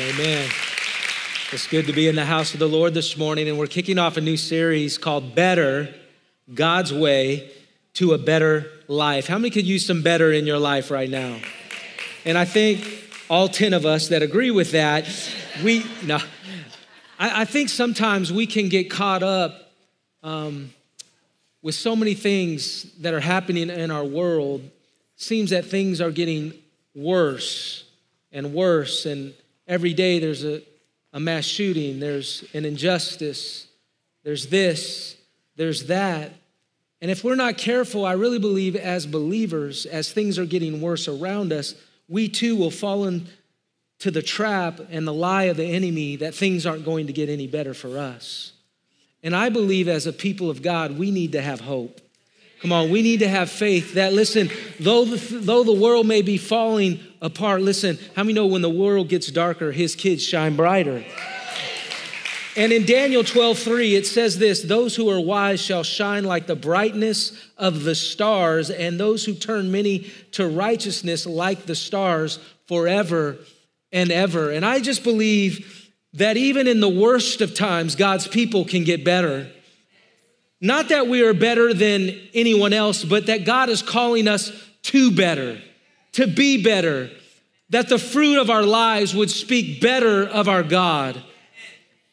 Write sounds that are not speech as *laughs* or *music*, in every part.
Amen. It's good to be in the house of the Lord this morning, and we're kicking off a new series called Better God's Way to a Better Life. How many could use some better in your life right now? And I think all 10 of us that agree with that, we, no, I, I think sometimes we can get caught up um, with so many things that are happening in our world. Seems that things are getting worse and worse, and every day there's a, a mass shooting, there's an injustice, there's this, there's that. And if we're not careful, I really believe as believers, as things are getting worse around us, we too will fall into the trap and the lie of the enemy that things aren't going to get any better for us. And I believe as a people of God, we need to have hope. Come on, we need to have faith that, listen, though the, though the world may be falling apart, listen, how many know when the world gets darker, his kids shine brighter? And in Daniel 12, 3, it says this those who are wise shall shine like the brightness of the stars, and those who turn many to righteousness like the stars forever and ever. And I just believe that even in the worst of times, God's people can get better. Not that we are better than anyone else, but that God is calling us to better, to be better, that the fruit of our lives would speak better of our God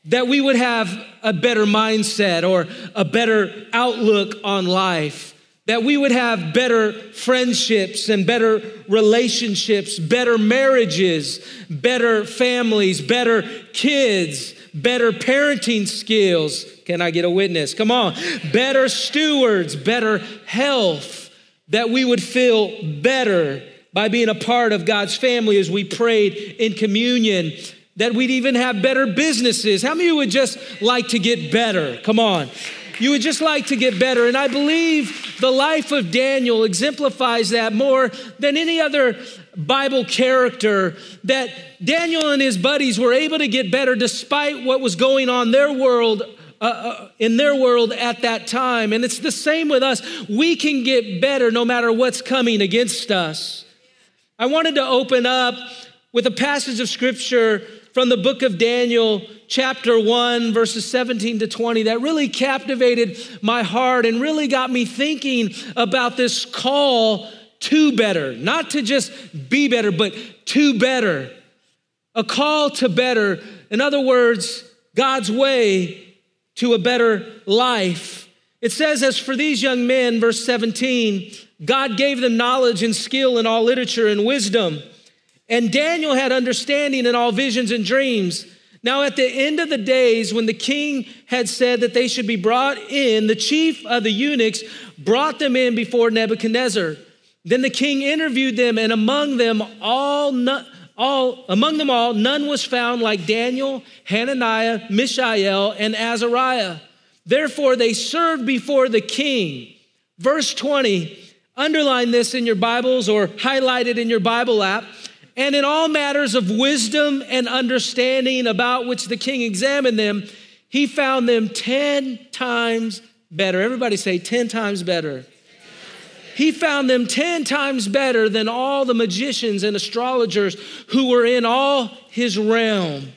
that we would have a better mindset or a better outlook on life, that we would have better friendships and better relationships, better marriages, better families, better kids, better parenting skills. Can I get a witness? Come on. Better stewards, better health, that we would feel better by being a part of God's family as we prayed in communion that we'd even have better businesses. How many of you would just like to get better? Come on. You would just like to get better. And I believe the life of Daniel exemplifies that more than any other Bible character. That Daniel and his buddies were able to get better despite what was going on their world. Uh, uh, in their world at that time. And it's the same with us. We can get better no matter what's coming against us. I wanted to open up with a passage of scripture from the book of Daniel, chapter 1, verses 17 to 20, that really captivated my heart and really got me thinking about this call to better, not to just be better, but to better. A call to better. In other words, God's way to a better life. It says, as for these young men, verse 17, God gave them knowledge and skill in all literature and wisdom. And Daniel had understanding in all visions and dreams. Now, at the end of the days, when the king had said that they should be brought in, the chief of the eunuchs brought them in before Nebuchadnezzar. Then the king interviewed them, and among them all, all among them all, none was found like Daniel, Hananiah, Mishael, and Azariah. Therefore, they served before the king. Verse 20, underline this in your Bibles or highlight it in your Bible app and in all matters of wisdom and understanding about which the king examined them, he found them 10 times better. Everybody say 10 times better. He found them 10 times better than all the magicians and astrologers who were in all his realm.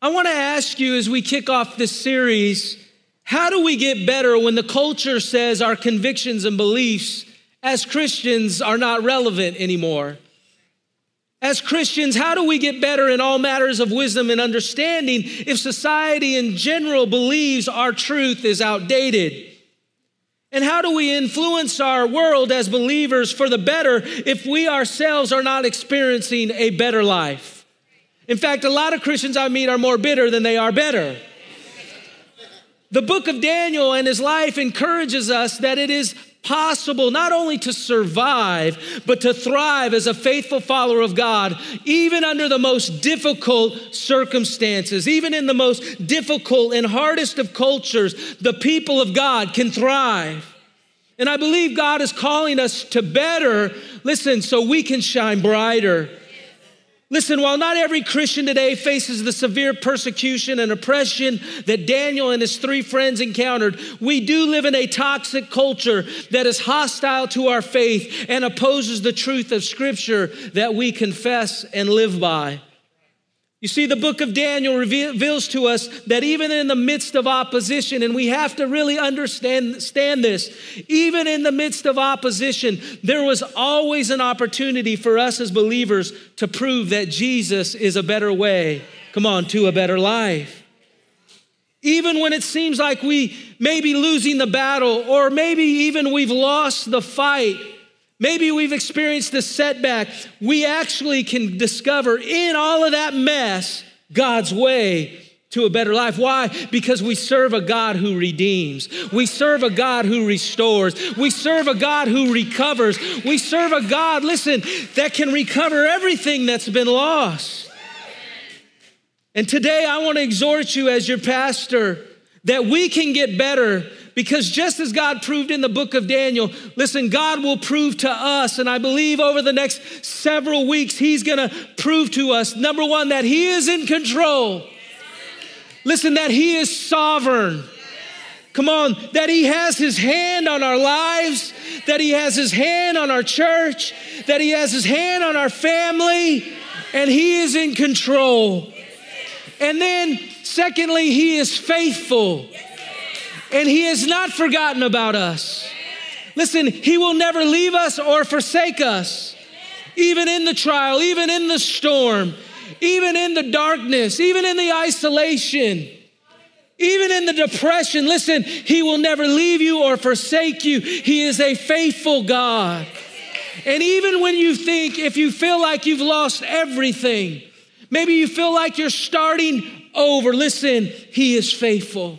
I want to ask you as we kick off this series how do we get better when the culture says our convictions and beliefs as Christians are not relevant anymore. As Christians, how do we get better in all matters of wisdom and understanding if society in general believes our truth is outdated? And how do we influence our world as believers for the better if we ourselves are not experiencing a better life? In fact, a lot of Christians I meet are more bitter than they are better. The book of Daniel and his life encourages us that it is possible not only to survive, but to thrive as a faithful follower of God, even under the most difficult circumstances, even in the most difficult and hardest of cultures, the people of God can thrive. And I believe God is calling us to better, listen, so we can shine brighter. Listen, while not every Christian today faces the severe persecution and oppression that Daniel and his three friends encountered, we do live in a toxic culture that is hostile to our faith and opposes the truth of Scripture that we confess and live by. You see, the book of Daniel reveals to us that even in the midst of opposition, and we have to really understand, understand this, even in the midst of opposition, there was always an opportunity for us as believers to prove that Jesus is a better way, come on, to a better life. Even when it seems like we may be losing the battle, or maybe even we've lost the fight, Maybe we've experienced a setback. We actually can discover in all of that mess God's way to a better life. Why? Because we serve a God who redeems. We serve a God who restores. We serve a God who recovers. We serve a God, listen, that can recover everything that's been lost. And today I want to exhort you as your pastor that we can get better because just as God proved in the book of Daniel, listen, God will prove to us, and I believe over the next several weeks, He's gonna prove to us number one, that He is in control. Listen, that He is sovereign. Come on, that He has His hand on our lives, that He has His hand on our church, that He has His hand on our family, and He is in control. And then, secondly, He is faithful and He has not forgotten about us. Listen, He will never leave us or forsake us, even in the trial, even in the storm, even in the darkness, even in the isolation. Even in the depression, listen, He will never leave you or forsake you. He is a faithful God. And even when you think, if you feel like you've lost everything, maybe you feel like you're starting over, listen, He is faithful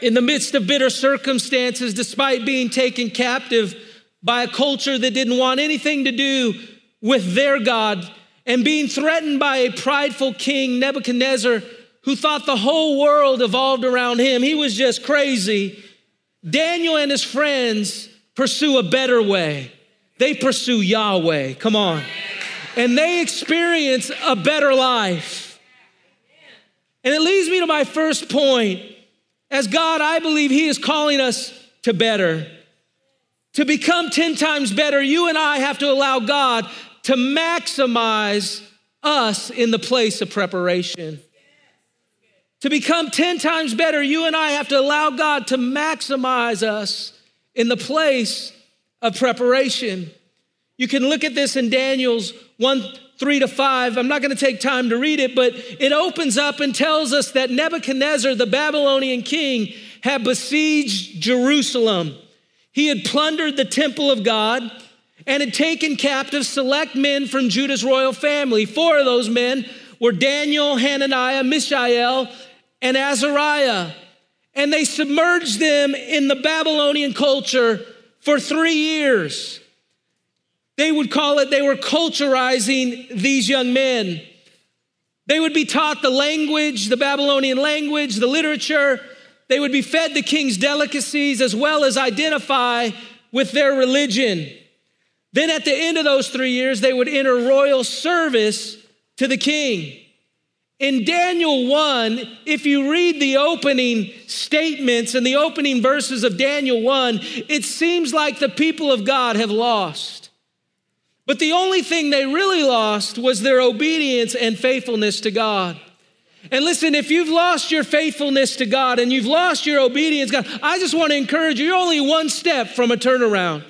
in the midst of bitter circumstances, despite being taken captive by a culture that didn't want anything to do with their God, and being threatened by a prideful king, Nebuchadnezzar, who thought the whole world evolved around him. He was just crazy. Daniel and his friends pursue a better way. They pursue Yahweh. Come on. And they experience a better life. And it leads me to my first point as God, I believe He is calling us to better. To become 10 times better, you and I have to allow God to maximize us in the place of preparation. To become 10 times better, you and I have to allow God to maximize us in the place of preparation. You can look at this in Daniel's 1 3 to 5. I'm not going to take time to read it, but it opens up and tells us that Nebuchadnezzar, the Babylonian king, had besieged Jerusalem. He had plundered the temple of God and had taken captive select men from Judah's royal family. Four of those men were Daniel, Hananiah, Mishael, and Azariah. And they submerged them in the Babylonian culture for three years. They would call it, they were culturizing these young men. They would be taught the language, the Babylonian language, the literature. They would be fed the king's delicacies as well as identify with their religion. Then at the end of those three years, they would enter royal service to the king. In Daniel 1, if you read the opening statements and the opening verses of Daniel 1, it seems like the people of God have lost. But the only thing they really lost was their obedience and faithfulness to God. And listen, if you've lost your faithfulness to God and you've lost your obedience, God, I just want to encourage you, you're only one step from a turnaround.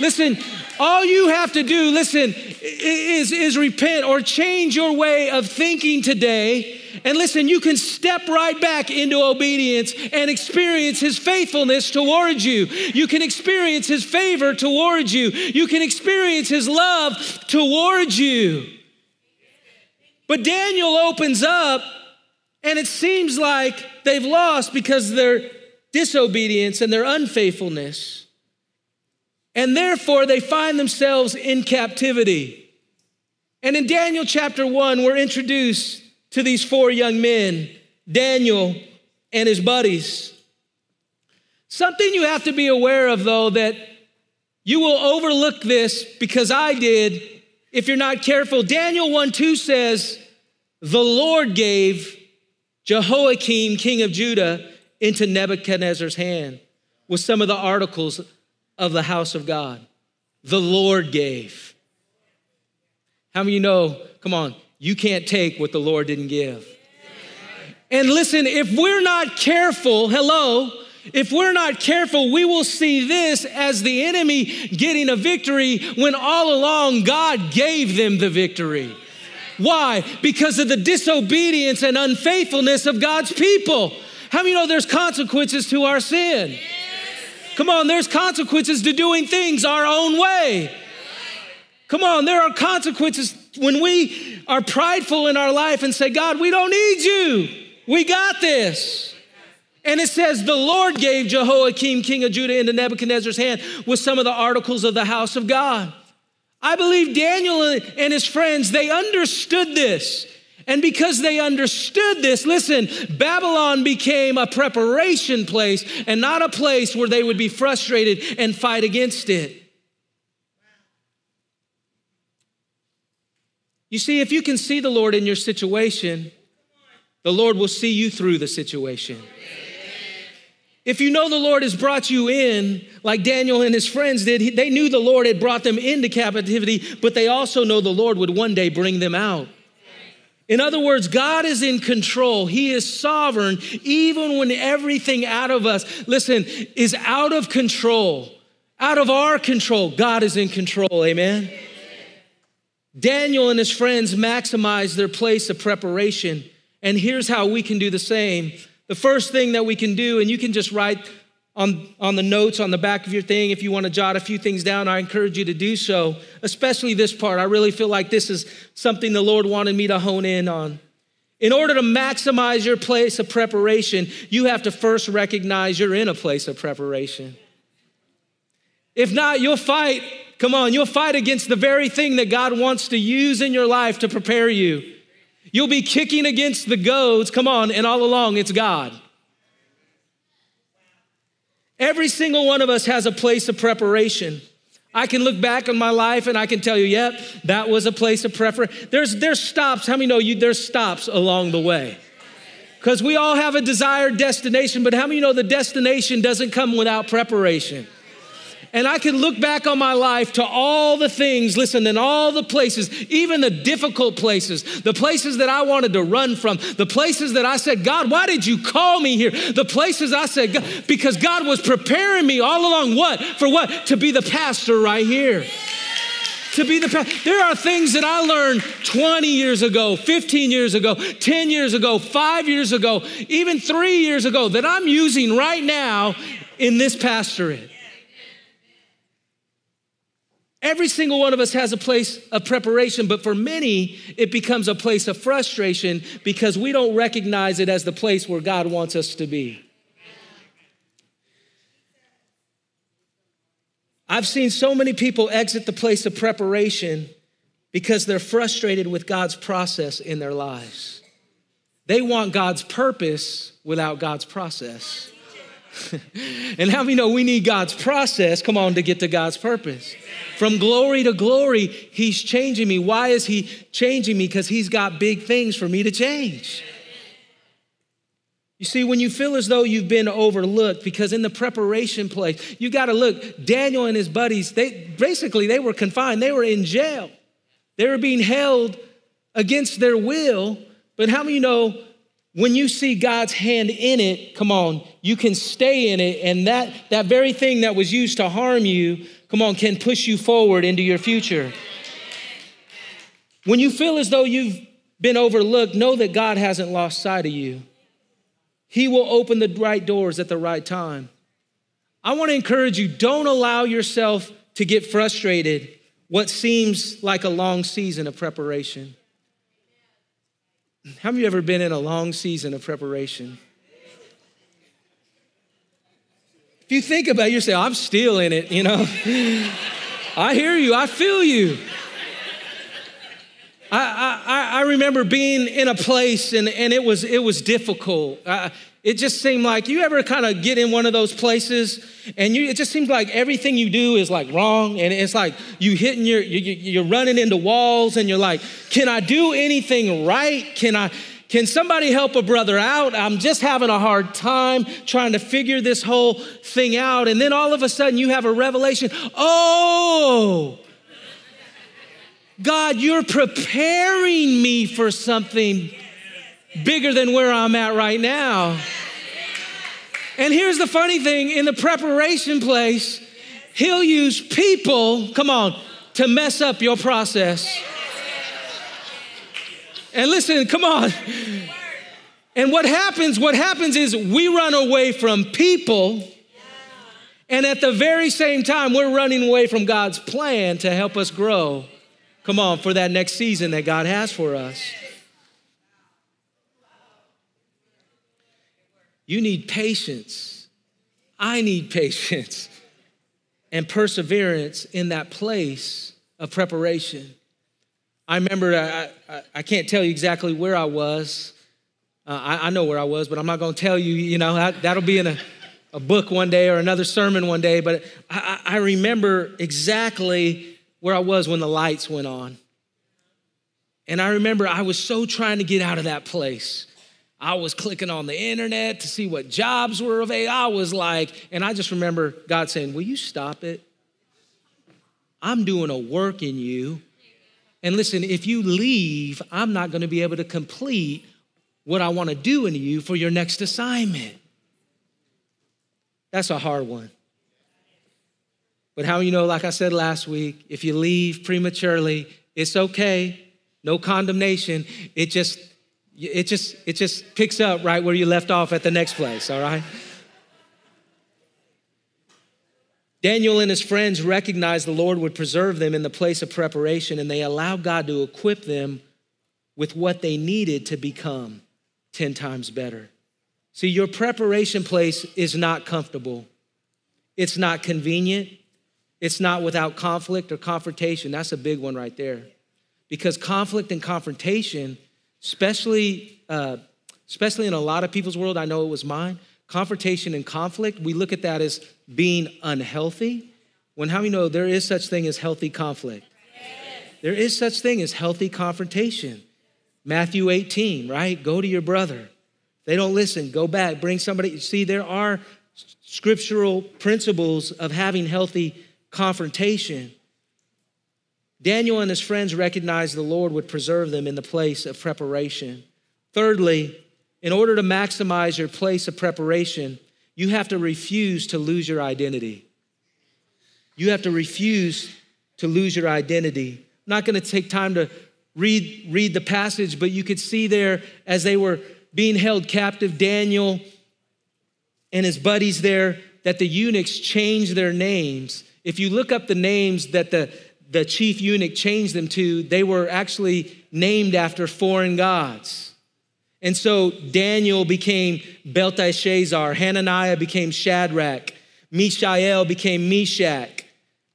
Listen, all you have to do, listen, is, is repent or change your way of thinking today and listen, you can step right back into obedience and experience His faithfulness towards you. You can experience His favor towards you. You can experience His love towards you. But Daniel opens up, and it seems like they've lost because of their disobedience and their unfaithfulness. And therefore, they find themselves in captivity. And in Daniel chapter 1, we're introduced to these four young men, Daniel and his buddies. Something you have to be aware of, though, that You will overlook this because I did if you're not careful. Daniel 1 2 says, The Lord gave Jehoiakim, king of Judah, into Nebuchadnezzar's hand with some of the articles of the house of God. The Lord gave. How many you know, come on, you can't take what the Lord didn't give? And listen, if we're not careful, hello, if we're not careful, we will see this as the enemy getting a victory when all along God gave them the victory. Why? Because of the disobedience and unfaithfulness of God's people. How many know there's consequences to our sin? Come on, there's consequences to doing things our own way. Come on, there are consequences when we are prideful in our life and say, God, we don't need you. We got this. And it says, the Lord gave Jehoiakim, king of Judah, into Nebuchadnezzar's hand with some of the articles of the house of God. I believe Daniel and his friends, they understood this. And because they understood this, listen, Babylon became a preparation place and not a place where they would be frustrated and fight against it. You see, if you can see the Lord in your situation, the Lord will see you through the situation. If you know the Lord has brought you in, like Daniel and his friends did, they knew the Lord had brought them into captivity, but they also know the Lord would one day bring them out. In other words, God is in control. He is sovereign, even when everything out of us, listen, is out of control, out of our control. God is in control. Amen. Daniel and his friends maximized their place of preparation and here's how we can do the same. The first thing that we can do, and you can just write on, on the notes on the back of your thing if you want to jot a few things down, I encourage you to do so, especially this part. I really feel like this is something the Lord wanted me to hone in on. In order to maximize your place of preparation, you have to first recognize you're in a place of preparation. If not, you'll fight. Come on, you'll fight against the very thing that God wants to use in your life to prepare you. You'll be kicking against the goads, come on, and all along it's God. Every single one of us has a place of preparation. I can look back on my life and I can tell you, yep, that was a place of preparation. There's, there's stops. How many know you? There's stops along the way. Because we all have a desired destination, but how many know the destination doesn't come without preparation? And I can look back on my life to all the things, listen, in all the places, even the difficult places, the places that I wanted to run from, the places that I said, God, why did you call me here? The places I said, God, because God was preparing me all along what? For what? To be the pastor right here. To be the pastor. There are things that I learned 20 years ago, 15 years ago, 10 years ago, five years ago, even three years ago that I'm using right now in this pastorate. Every single one of us has a place of preparation, but for many, it becomes a place of frustration because we don't recognize it as the place where God wants us to be. I've seen so many people exit the place of preparation because they're frustrated with God's process in their lives. They want God's purpose without God's process. *laughs* and how many know we need God's process, come on, to get to God's purpose? From glory to glory, He's changing me. Why is He changing me? Because He's got big things for me to change. You see, when you feel as though you've been overlooked, because in the preparation place, you got to look. Daniel and his buddies, they basically they were confined. They were in jail. They were being held against their will. But how many know when you see God's hand in it, come on, you can stay in it. And that, that very thing that was used to harm you, come on, can push you forward into your future. When you feel as though you've been overlooked, know that God hasn't lost sight of you. He will open the right doors at the right time. I want to encourage you don't allow yourself to get frustrated what seems like a long season of preparation. How many of you ever been in a long season of preparation? If you think about it, you say, I'm still in it, you know. *laughs* I hear you, I feel you. I, I, I remember being in a place and, and it was it was difficult. It just seemed like you ever kind of get in one of those places and you, it just seems like everything you do is like wrong and it's like you hitting your you, you're running into walls and you're like, can I do anything right? Can I? Can somebody help a brother out? I'm just having a hard time trying to figure this whole thing out. And then all of a sudden you have a revelation. Oh, God, you're preparing me for something bigger than where I'm at right now. And here's the funny thing in the preparation place, He'll use people, come on, to mess up your process. And listen, come on. And what happens, what happens is we run away from people. And at the very same time, we're running away from God's plan to help us grow. Come on, for that next season that God has for us. You need patience. I need patience *laughs* and perseverance in that place of preparation. I remember, I, I, I can't tell you exactly where I was. Uh, I, I, know where I was, but I'm not going to tell you, you know, that, that'll be in a, a book one day or another sermon one day. But I, I remember exactly where I was when the lights went on. And I remember I was so trying to get out of that place. I was clicking on the internet to see what jobs were available. I was like, and I just remember God saying, Will you stop it? I'm doing a work in you. And listen, if you leave, I'm not going to be able to complete what I want to do in you for your next assignment. That's a hard one. But how you know, like I said last week, if you leave prematurely, it's okay. No condemnation. It just it just it just picks up right where you left off at the next place, all right? Daniel and his friends recognized the Lord would preserve them in the place of preparation, and they allowed God to equip them with what they needed to become 10 times better. See, your preparation place is not comfortable, it's not convenient, it's not without conflict or confrontation. That's a big one right there. Because conflict and confrontation, especially, uh, especially in a lot of people's world, I know it was mine, confrontation and conflict, we look at that as being unhealthy. When how many know there is such thing as healthy conflict? There is such thing as healthy confrontation. Matthew 18, right? Go to your brother. They don't listen, go back, bring somebody. See, there are scriptural principles of having healthy confrontation. Daniel and his friends recognized the Lord would preserve them in the place of preparation. Thirdly, in order to maximize your place of preparation, you have to refuse to lose your identity. You have to refuse to lose your identity. I'm not going to take time to read, read the passage, but you could see there as they were being held captive, Daniel and his buddies there, that the eunuchs changed their names if you look up the names that the, the chief eunuch changed them to, they were actually named after foreign gods. And so Daniel became Belteshazzar, Hananiah became Shadrach, Mishael became Meshach,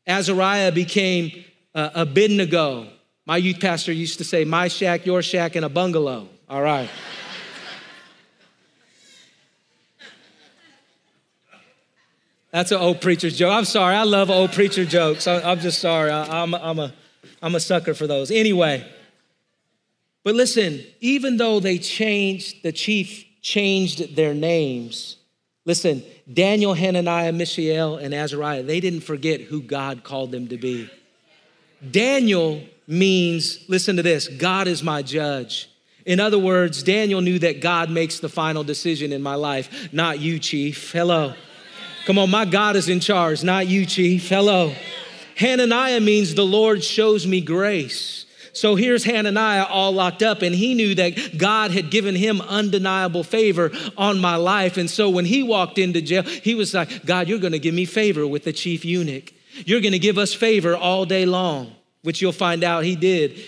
Azariah became uh, Abednego. My youth pastor used to say, My shack, your shack, and a bungalow. All right. That's an old preacher's joke. I'm sorry. I love old preacher jokes. I, am just sorry. I, I'm, I'm, a, I'm a sucker for those. Anyway, but listen, even though they changed, the chief changed their names, listen, Daniel, Hananiah, Mishael, and Azariah, they didn't forget who God called them to be. Daniel means, listen to this, God is my judge. In other words, Daniel knew that God makes the final decision in my life, not you, chief. Hello. Come on, my God is in charge, not you, Chief. Hello. Hananiah means the Lord shows me grace. So here's Hananiah all locked up, and he knew that God had given him undeniable favor on my life. And so when he walked into jail, he was like, God, you're gonna give me favor with the chief eunuch. You're gonna give us favor all day long, which you'll find out he did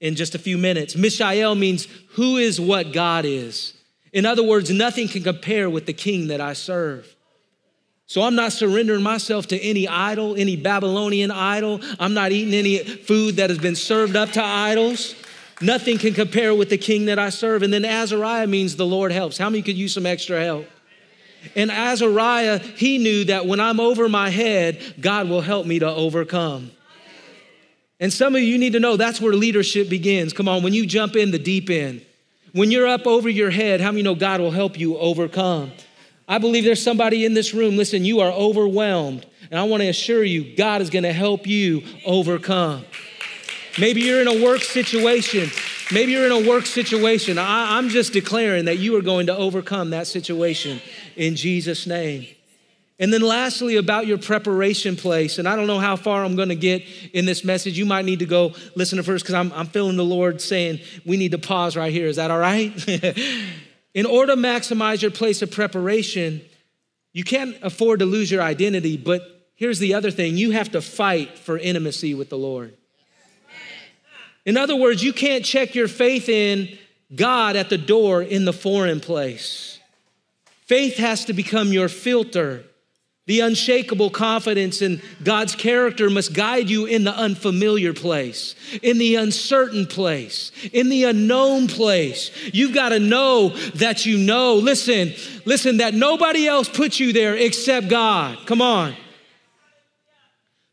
in just a few minutes. Mishael means who is what God is. In other words, nothing can compare with the king that I serve. So I'm not surrendering myself to any idol, any Babylonian idol. I'm not eating any food that has been served up to idols. Nothing can compare with the king that I serve. And then Azariah means the Lord helps. How many could use some extra help? And Azariah, he knew that when I'm over my head, God will help me to overcome. And some of you need to know that's where leadership begins. Come on, when you jump in the deep end, when you're up over your head, how many know God will help you overcome? I believe there's somebody in this room, listen, you are overwhelmed. And I want to assure you, God is going to help you overcome. Maybe you're in a work situation. Maybe you're in a work situation. I, am just declaring that you are going to overcome that situation in Jesus' name. And then, lastly, about your preparation place. And I don't know how far I'm going to get in this message. You might need to go listen to first because I'm, I'm feeling the Lord saying we need to pause right here. Is that all right? *laughs* in order to maximize your place of preparation, you can't afford to lose your identity. But here's the other thing you have to fight for intimacy with the Lord. In other words, you can't check your faith in God at the door in the foreign place. Faith has to become your filter. The unshakable confidence in God's character must guide you in the unfamiliar place, in the uncertain place, in the unknown place. You've got to know that you know. Listen, listen, that nobody else put you there except God. Come on.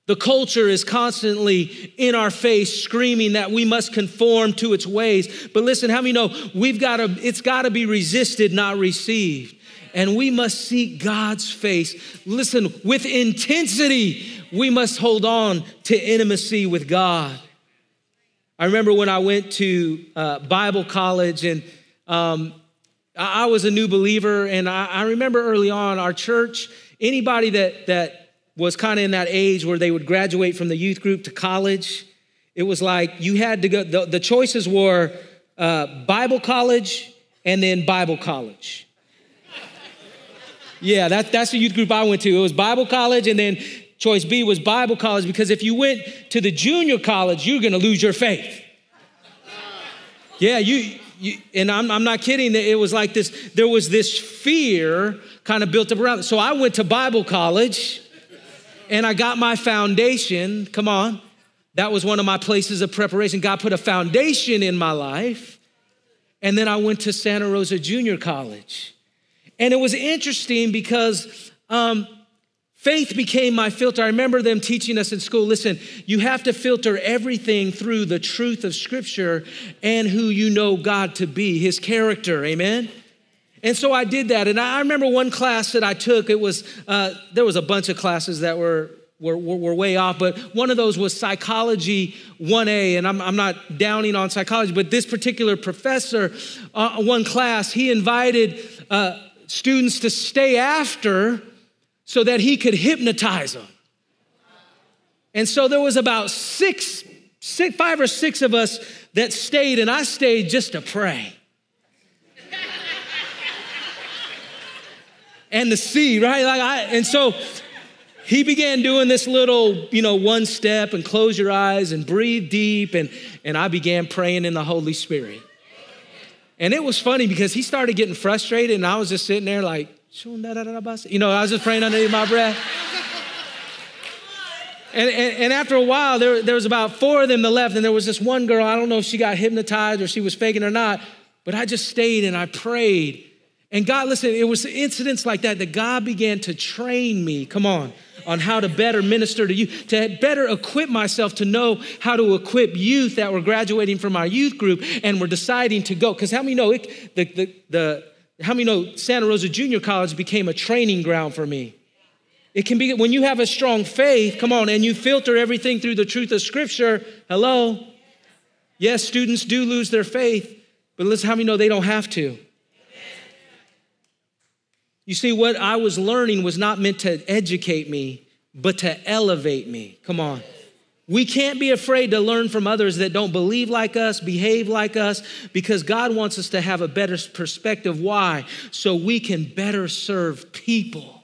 The culture is constantly in our face, screaming that we must conform to its ways. But listen, how many know we've got to, it's got to be resisted, not received. And we must seek God's face. Listen, with intensity, we must hold on to intimacy with God. I remember when I went to uh, Bible college and um, I, I, was a new believer, and I, I remember early on our church, anybody that, that was kind of in that age where they would graduate from the youth group to college. It was like you had to go, the, the choices were uh, Bible college and then Bible college. Yeah, that, that's the youth group I went to. It was Bible college and then choice B was Bible college because if you went to the junior college, you're gonna lose your faith. Yeah, you, you and I'm, I'm not kidding, it was like this, there was this fear kind of built up around it. So I went to Bible college and I got my foundation. Come on. That was one of my places of preparation. God put a foundation in my life. And then I went to Santa Rosa Junior College. And it was interesting because um, faith became my filter. I remember them teaching us in school listen, you have to filter everything through the truth of Scripture and who you know God to be, His character. Amen? And so I did that. And I remember one class that I took, it was, uh, there was a bunch of classes that were, were, were, way off, but one of those was Psychology 1A. And I'm, I'm not downing on psychology, but this particular professor, uh, one class, he invited uh, students to stay after so that he could hypnotize them. And so there was about six, six five or six of us that stayed, and I stayed just to pray. and the sea, right? Like I, and so he began doing this little, you know, one step and close your eyes and breathe deep. And, and I began praying in the Holy Spirit. And it was funny because he started getting frustrated and I was just sitting there like, you know, I was just praying underneath my breath. And, and, and, after a while, there, there was about four of them that left, and there was this one girl. I don't know if she got hypnotized or she was faking or not, but I just stayed and I prayed. And God, listen, it was incidents like that that God began to train me, come on, on how to better minister to you, to better equip myself to know how to equip youth that were graduating from our youth group and were deciding to go. Because how many know it, the, the, the, how many know Santa Rosa Junior College became a training ground for me? It can be when you have a strong faith, come on, and you filter everything through the truth of Scripture. Hello? Yes, students do lose their faith, but listen, how many know they don't have to? You see, what I was learning was not meant to educate me, but to elevate me. Come on. We can't be afraid to learn from others that don't believe like us, behave like us, because God wants us to have a better perspective. Why? So we can better serve people.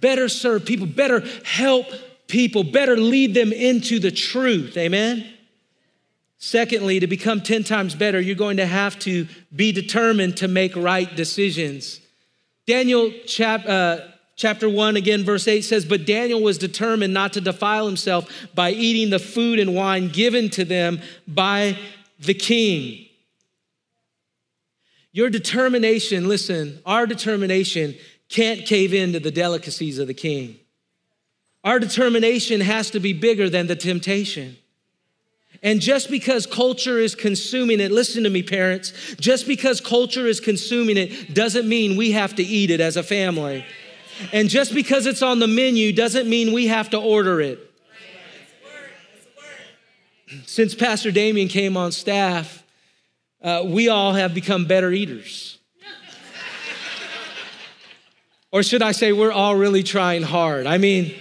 Better serve people, better help people, better lead them into the truth. Amen? Secondly, to become 10 times better, you're going to have to be determined to make right decisions. Daniel chap, uh, chapter 1, again, verse 8 says, But Daniel was determined not to defile himself by eating the food and wine given to them by the king. Your determination, listen, our determination can't cave into the delicacies of the king. Our determination has to be bigger than the temptation. And just because culture is consuming it, listen to me, parents, just because culture is consuming it doesn't mean we have to eat it as a family. And just because it's on the menu doesn't mean we have to order it. Since Pastor Damien came on staff, uh, we all have become better eaters. or should I say, we're all really trying hard. I mean,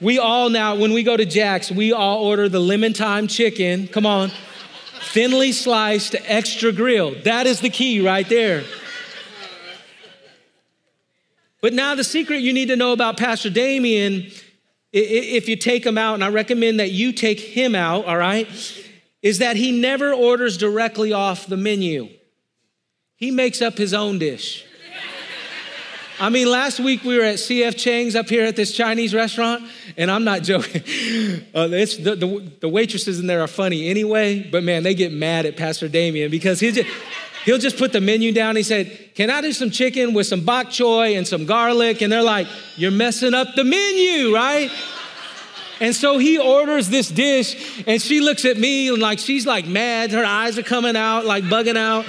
we all now, when we go to Jack's, we all order the lemon thyme chicken. Come on. Thinly sliced, extra grilled. That is the key right there. But now, the secret you need to know about Pastor Damien, if you take him out, and I recommend that you take him out, all right, is that he never orders directly off the menu. He makes up his own dish. I mean, last week we were at PF Chang's up here at this Chinese restaurant, and I'm not *laughs* joking. Uh, the, the, the, waitresses in there are funny anyway, but man, they get mad at Pastor Damien because he just, he'll just put the menu down. He said, Can I do some chicken with some bok choy and some garlic? And they're like, You're messing up the menu, right? And so he orders this dish, and she looks at me and like she's like mad. Her eyes are coming out, like bugging out.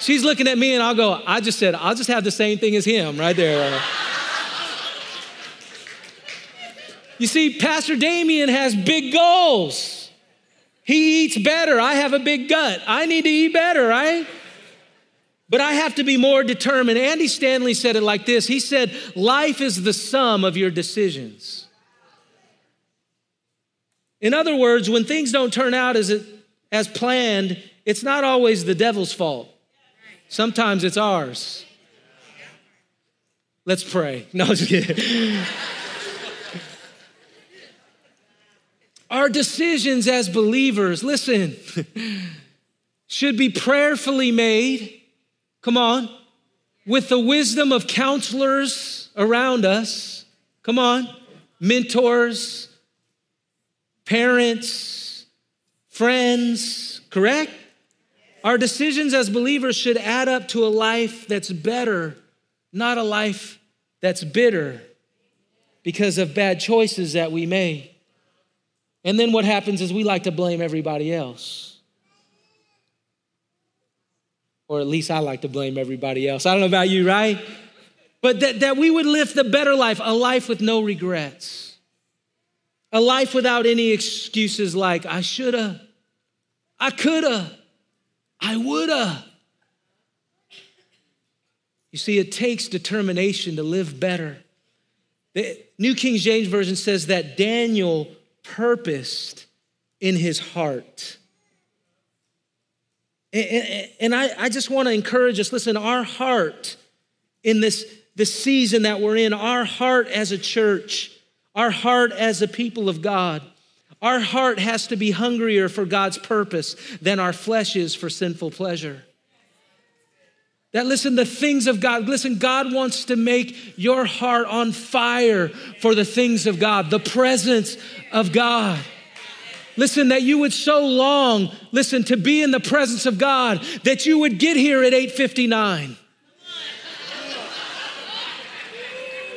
She's looking at me and I'll go, I just said, I'll just have the same thing as him right there. you see, Pastor Damien has big goals. He eats better. I have a big gut. I need to eat better, right? But I have to be more determined. Andy Stanley said it like this He said, Life is the sum of your decisions. In other words, when things don't turn out as, it, as planned, it's not always the devil's fault. Sometimes it's ours. Let's pray. *laughs* No, just kidding. Our decisions as believers, listen, *laughs* should be prayerfully made. Come on. With the wisdom of counselors around us. Come on. Mentors, parents, friends, correct? Our decisions as believers should add up to a life that's better, not a life that's bitter because of bad choices that we made. And then what happens is we like to blame everybody else. Or at least I like to blame everybody else. I don't know about you, right? But that, that we would live the better life, a life with no regrets, a life without any excuses like, I shoulda, I coulda. I woulda. You see, it takes determination to live better. The New King James Version says that Daniel purposed in his heart. And, I, just want to encourage us listen, our heart in this, this season that we're in, our heart as a church, our heart as a people of God, our heart has to be hungrier for God's purpose than our flesh is for sinful pleasure. That listen, the things of God, listen, God wants to make your heart on fire for the things of God, the presence of God. Listen, that you would so long, listen, to be in the presence of God that you would get here at 859.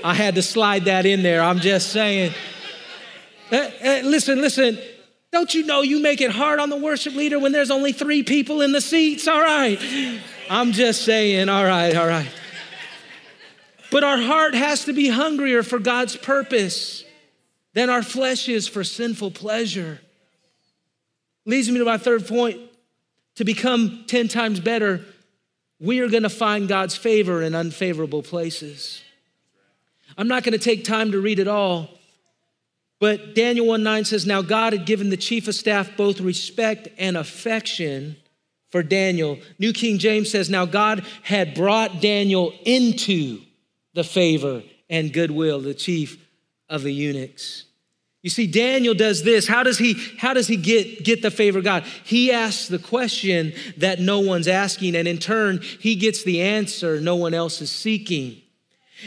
I had to slide that in there. I'm just saying. Uh, listen, listen. Don't you know you make it hard on the worship leader when there's only three people in the seats? All right. I'm just saying, all right, all right. But our heart has to be hungrier for God's purpose than our flesh is for sinful pleasure. Leads me to my third point. To become 10 times better, we are going to find God's favor in unfavorable places. I'm not going to take time to read it all, but Daniel 1 9 says, Now God had given the chief of staff both respect and affection for Daniel. New King James says, Now God had brought Daniel into the favor and goodwill, the chief of the eunuchs. You see, Daniel does this. How does he, how does he get, get the favor of God? He asks the question that no one's asking, and in turn, he gets the answer no one else is seeking.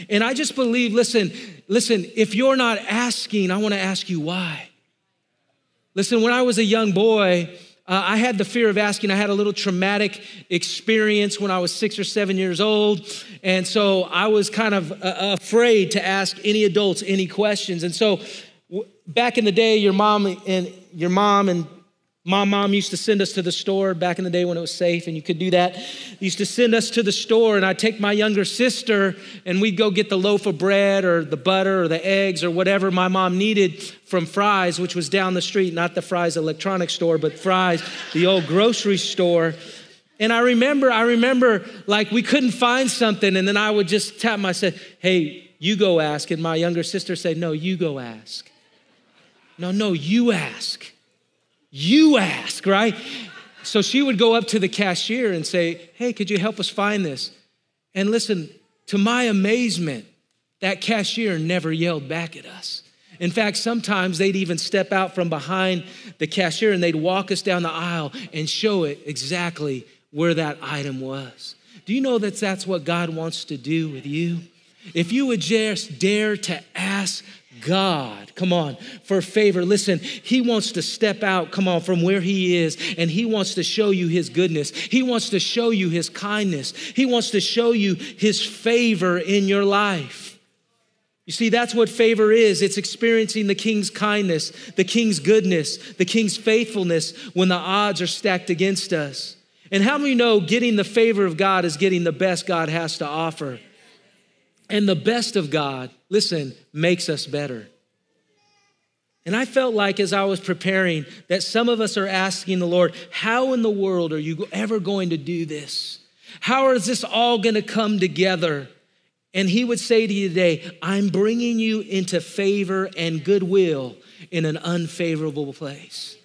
And I just believe, listen, listen, if you're not asking, I want to ask you why. Listen, when I was a young boy, Uh, I had the fear of asking. I had a little traumatic experience when I was six or seven years old. And so I was kind of uh, afraid to ask any adults any questions. And so w- back in the day, your mom and your mom and my mom used to send us to the store back in the day when it was safe and you could do that. They used to send us to the store, and I'd take my younger sister and we'd go get the loaf of bread or the butter or the eggs or whatever my mom needed from Fry's, which was down the street, not the Fry's electronics store, but Fry's, the old grocery store. And I remember, I remember like we couldn't find something, and then I would just tap myself, hey, you go ask. And my younger sister said, no, you go ask. No, no, you ask. You ask, right? So she would go up to the cashier and say, Hey, could you help us find this? And listen, to my amazement, that cashier never yelled back at us. In fact, sometimes they'd even step out from behind the cashier and they'd walk us down the aisle and show it exactly where that item was. Do you know that that's what God wants to do with you? If you would just dare to ask God, come on, for favor. Listen, He wants to step out, come on, from where He is, and He wants to show you His goodness. He wants to show you His kindness. He wants to show you His favor in your life. You see, that's what favor is it's experiencing the King's kindness, the King's goodness, the King's faithfulness when the odds are stacked against us. And how many know getting the favor of God is getting the best God has to offer? And the best of God, listen, makes us better. And I felt like as I was preparing that some of us are asking the Lord, how in the world are you ever going to do this? How is this all going to come together? And he would say to you today, I'm bringing you into favor and goodwill in an unfavorable place.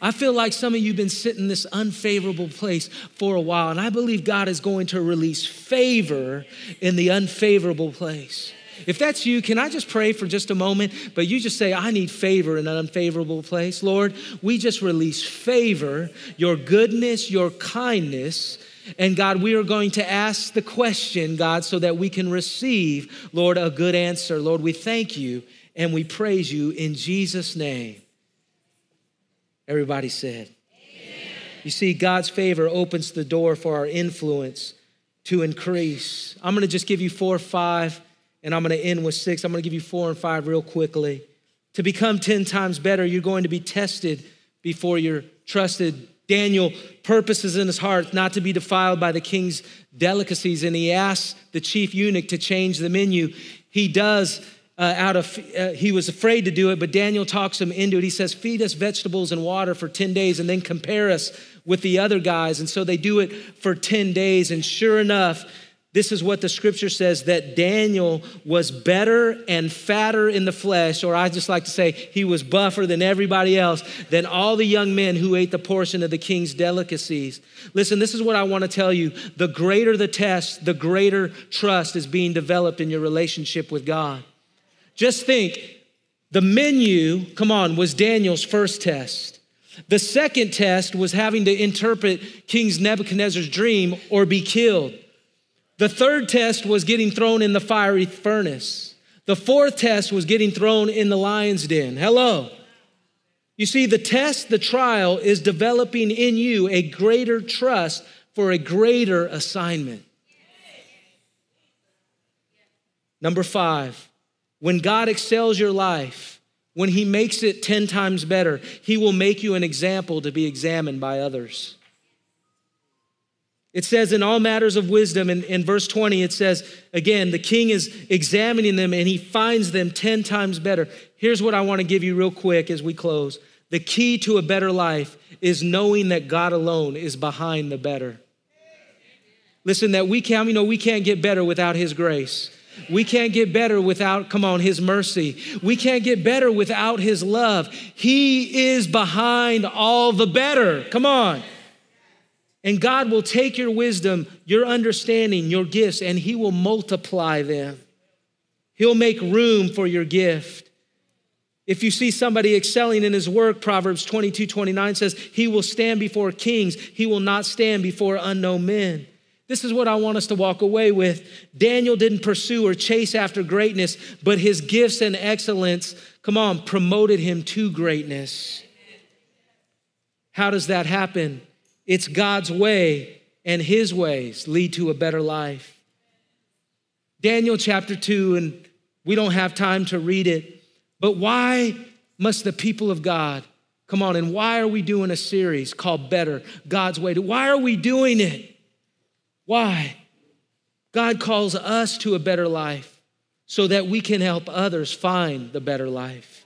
I feel like some of you have been sitting in this unfavorable place for a while, and I believe God is going to release favor in the unfavorable place. If that's you, can I just pray for just a moment? But you just say, I need favor in an unfavorable place. Lord, we just release favor, your goodness, your kindness. And God, we are going to ask the question, God, so that we can receive, Lord, a good answer. Lord, we thank you and we praise you in Jesus' name. Everybody said. Amen. You see, God's favor opens the door for our influence to increase. I'm gonna just give you four or five, and I'm gonna end with six. I'm gonna give you four and five real quickly. To become 10 times better, you're going to be tested before you're trusted. Daniel purposes in his heart not to be defiled by the king's delicacies, and he asks the chief eunuch to change the menu. He does uh, out of, uh, he was afraid to do it, but Daniel talks him into it. He says, Feed us vegetables and water for 10 days and then compare us with the other guys. And so they do it for 10 days. And sure enough, this is what the scripture says that Daniel was better and fatter in the flesh, or I just like to say he was buffer than everybody else, than all the young men who ate the portion of the king's delicacies. Listen, this is what I want to tell you. The greater the test, the greater trust is being developed in your relationship with God. Just think the menu, come on, was Daniel's first test. The second test was having to interpret King Nebuchadnezzar's dream or be killed. The third test was getting thrown in the fiery furnace. The fourth test was getting thrown in the lion's den. Hello. You see, the test, the trial is developing in you a greater trust for a greater assignment. Number five, when God excels your life, when He makes it 10 times better, He will make you an example to be examined by others. It says in all matters of wisdom, in, in verse 20, it says, again, the king is examining them and he finds them 10 times better. Here's what I want to give you real quick as we close. The key to a better life is knowing that God alone is behind the better. Listen, that we can't, you know, we can't get better without his grace. We can't get better without, come on, His mercy. We can't get better without His love. He is behind all the better. Come on. And God will take your wisdom, your understanding, your gifts, and He will multiply them. He'll make room for your gift. If you see somebody excelling in his work, Proverbs 22 29 says, He will stand before kings, He will not stand before unknown men. This is what I want us to walk away with. Daniel didn't pursue or chase after greatness, but his gifts and excellence, come on, promoted him to greatness. How does that happen? It's God's way, and his ways lead to a better life. Daniel chapter 2, and we don't have time to read it, but why must the people of God come on? And why are we doing a series called Better God's Way? Why are we doing it? Why? God calls us to a better life so that we can help others find the better life.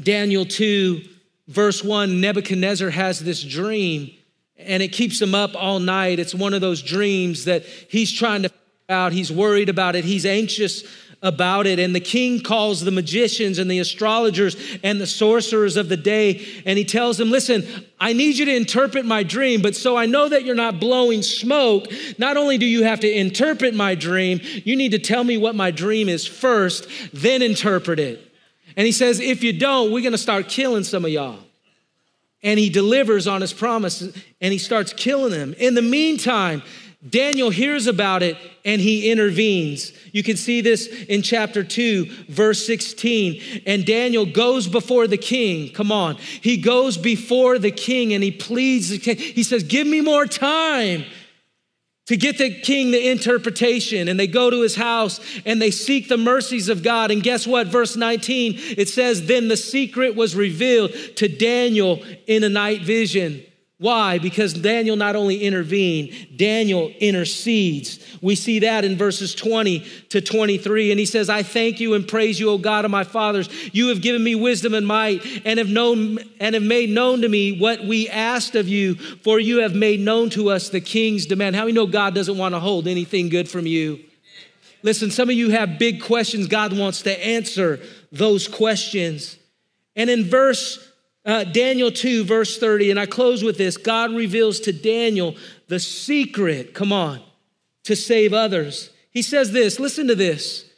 Daniel 2, verse 1 Nebuchadnezzar has this dream and it keeps him up all night. It's one of those dreams that he's trying to out. He's worried about it. He's anxious about it. And the king calls the magicians and the astrologers and the sorcerers of the day, and he tells them, Listen, I need you to interpret my dream, but so I know that you're not blowing smoke, not only do you have to interpret my dream, you need to tell me what my dream is first, then interpret it. And he says, If you don't, we're gonna start killing some of y'all. And he delivers on his promise and he starts killing them. In the meantime, Daniel hears about it and he intervenes. You can see this in chapter 2, verse 16. And Daniel goes before the king. Come on. He goes before the king and he pleads. He says, Give me more time to get the king the interpretation. And they go to his house and they seek the mercies of God. And guess what? Verse 19, it says, Then the secret was revealed to Daniel in a night vision. Why? Because Daniel not only intervened, Daniel intercedes. We see that in verses 20 to 23. And he says, I thank you and praise you, O God of my fathers. You have given me wisdom and might and have known and have made known to me what we asked of you, for you have made known to us the king's demand. How many know God doesn't want to hold anything good from you? Listen, some of you have big questions. God wants to answer those questions. And in verse uh, Daniel 2, verse 30, and I close with this God reveals to Daniel the secret, come on, to save others. He says this, listen to this.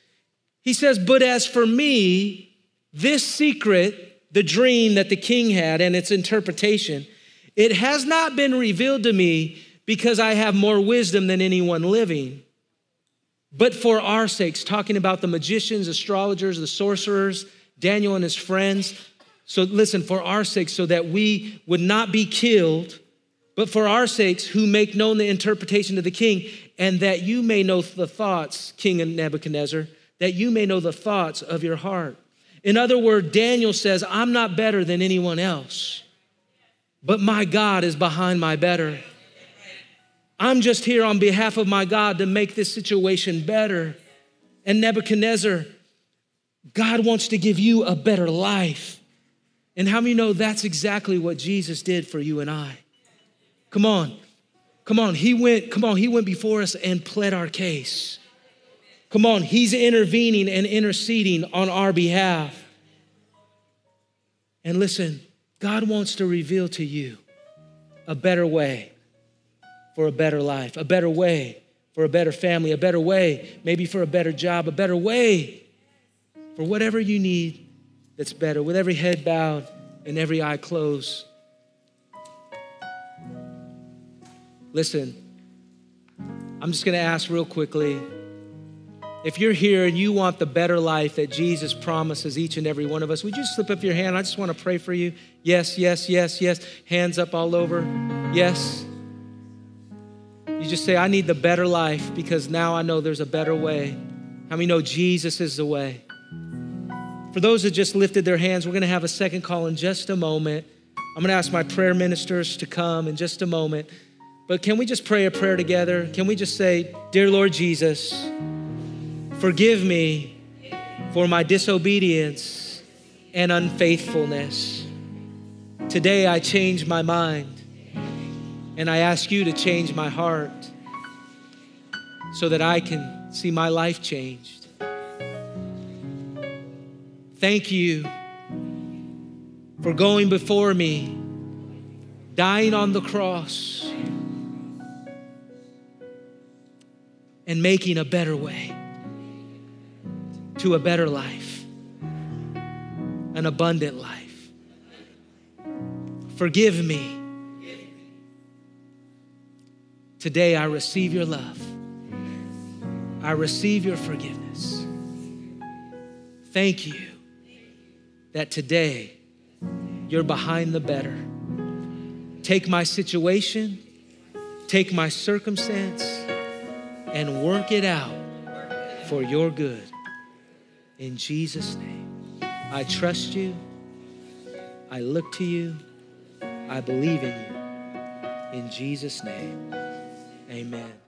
He says, But as for me, this secret, the dream that the king had and its interpretation, it has not been revealed to me because I have more wisdom than anyone living. But for our sakes, talking about the magicians, astrologers, the sorcerers, Daniel and his friends, so listen, for our sakes, so that we would not be killed, but for our sakes, who make known the interpretation of the king, and that you may know the thoughts, King of Nebuchadnezzar, that you may know the thoughts of your heart. In other words, Daniel says, I'm not better than anyone else, but my God is behind my better. I'm just here on behalf of my God to make this situation better. And Nebuchadnezzar, God wants to give you a better life. And how many know that's exactly what Jesus did for you and I? Come on. Come on. He went, come on, he went before us and pled our case. Come on, he's intervening and interceding on our behalf. And listen, God wants to reveal to you a better way for a better life, a better way for a better family, a better way, maybe for a better job, a better way for whatever you need that's better, with every head bowed and every eye closed. Listen, I'm just going to ask real quickly if you're here and you want the better life that Jesus promises each and every one of us, would you slip up your hand? I just want to pray for you. Yes, yes, yes, yes. Hands up all over. Yes. You just say, I need the better life because now I know there's a better way. How many know Jesus is the way? For those that just lifted their hands, we're going to have a second call in just a moment. I'm going to ask my prayer ministers to come in just a moment. But can we just pray a prayer together? Can we just say, Dear Lord Jesus, forgive me for my disobedience and unfaithfulness. Today I change my mind and I ask you to change my heart so that I can see my life changed. Thank you for going before me, dying on the cross, and making a better way to a better life, an abundant life. Forgive me. Today I receive your love. I receive your forgiveness. Thank you that today you're behind the better. Take my situation, take my circumstance, and work it out for your good. In Jesus' name, I trust you. I look to you. I believe in you. In Jesus' name, amen.